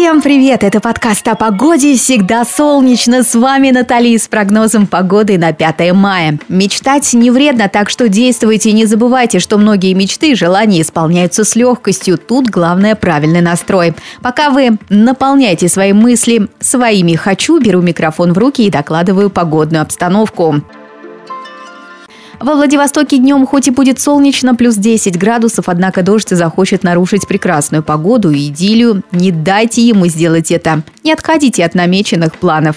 Всем привет! Это подкаст о погоде. Всегда солнечно. С вами Натали с прогнозом погоды на 5 мая. Мечтать не вредно, так что действуйте. Не забывайте, что многие мечты и желания исполняются с легкостью. Тут главное правильный настрой. Пока вы наполняете свои мысли своими «хочу», беру микрофон в руки и докладываю погодную обстановку. Во Владивостоке днем хоть и будет солнечно, плюс 10 градусов, однако дождь захочет нарушить прекрасную погоду и идиллию. Не дайте ему сделать это. Не отходите от намеченных планов.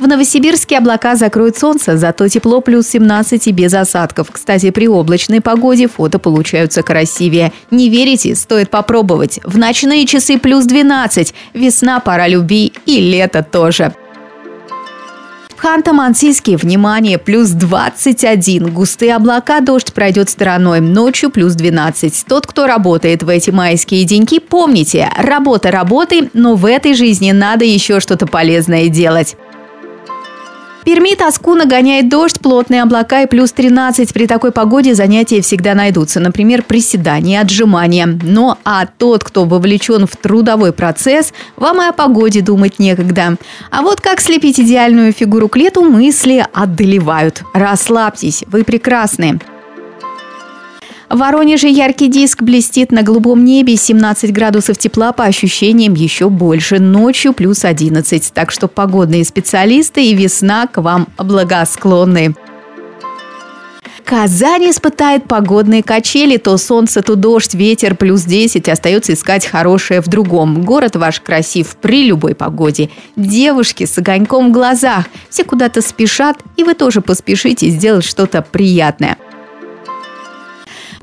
В Новосибирске облака закроют солнце, зато тепло плюс 17 и без осадков. Кстати, при облачной погоде фото получаются красивее. Не верите? Стоит попробовать. В ночные часы плюс 12. Весна, пора любви и лето тоже. Ханты-Мансийске, внимание, плюс 21. Густые облака, дождь пройдет стороной. Ночью плюс 12. Тот, кто работает в эти майские деньки, помните, работа работы, но в этой жизни надо еще что-то полезное делать. Перми тоску нагоняет дождь, плотные облака и плюс 13. При такой погоде занятия всегда найдутся. Например, приседания, отжимания. Но а тот, кто вовлечен в трудовой процесс, вам и о погоде думать некогда. А вот как слепить идеальную фигуру к лету, мысли одолевают. Расслабьтесь, вы прекрасны. В Воронеже яркий диск блестит на голубом небе, 17 градусов тепла по ощущениям еще больше, ночью плюс 11. Так что погодные специалисты и весна к вам благосклонны. Казань испытает погодные качели. То солнце, то дождь, ветер плюс 10. Остается искать хорошее в другом. Город ваш красив при любой погоде. Девушки с огоньком в глазах. Все куда-то спешат, и вы тоже поспешите сделать что-то приятное.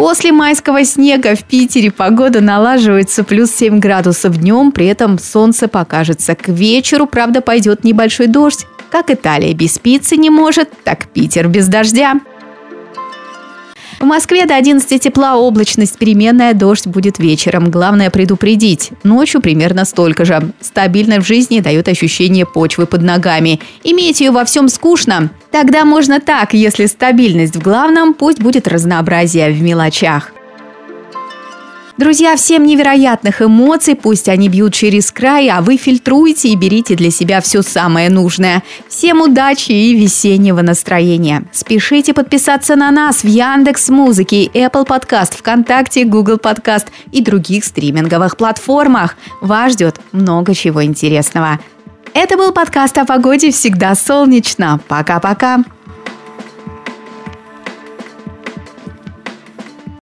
После майского снега в Питере погода налаживается плюс 7 градусов днем, при этом солнце покажется. К вечеру, правда, пойдет небольшой дождь. Как Италия без пиццы не может, так Питер без дождя. В Москве до 11 тепла облачность переменная, дождь будет вечером. Главное предупредить. Ночью примерно столько же. Стабильно в жизни дает ощущение почвы под ногами. Иметь ее во всем скучно. Тогда можно так, если стабильность в главном, пусть будет разнообразие в мелочах. Друзья, всем невероятных эмоций, пусть они бьют через край, а вы фильтруете и берите для себя все самое нужное. Всем удачи и весеннего настроения. Спешите подписаться на нас в Яндекс Музыке, Apple Podcast, ВКонтакте, Google Podcast и других стриминговых платформах. Вас ждет много чего интересного. Это был подкаст о погоде «Всегда солнечно». Пока-пока.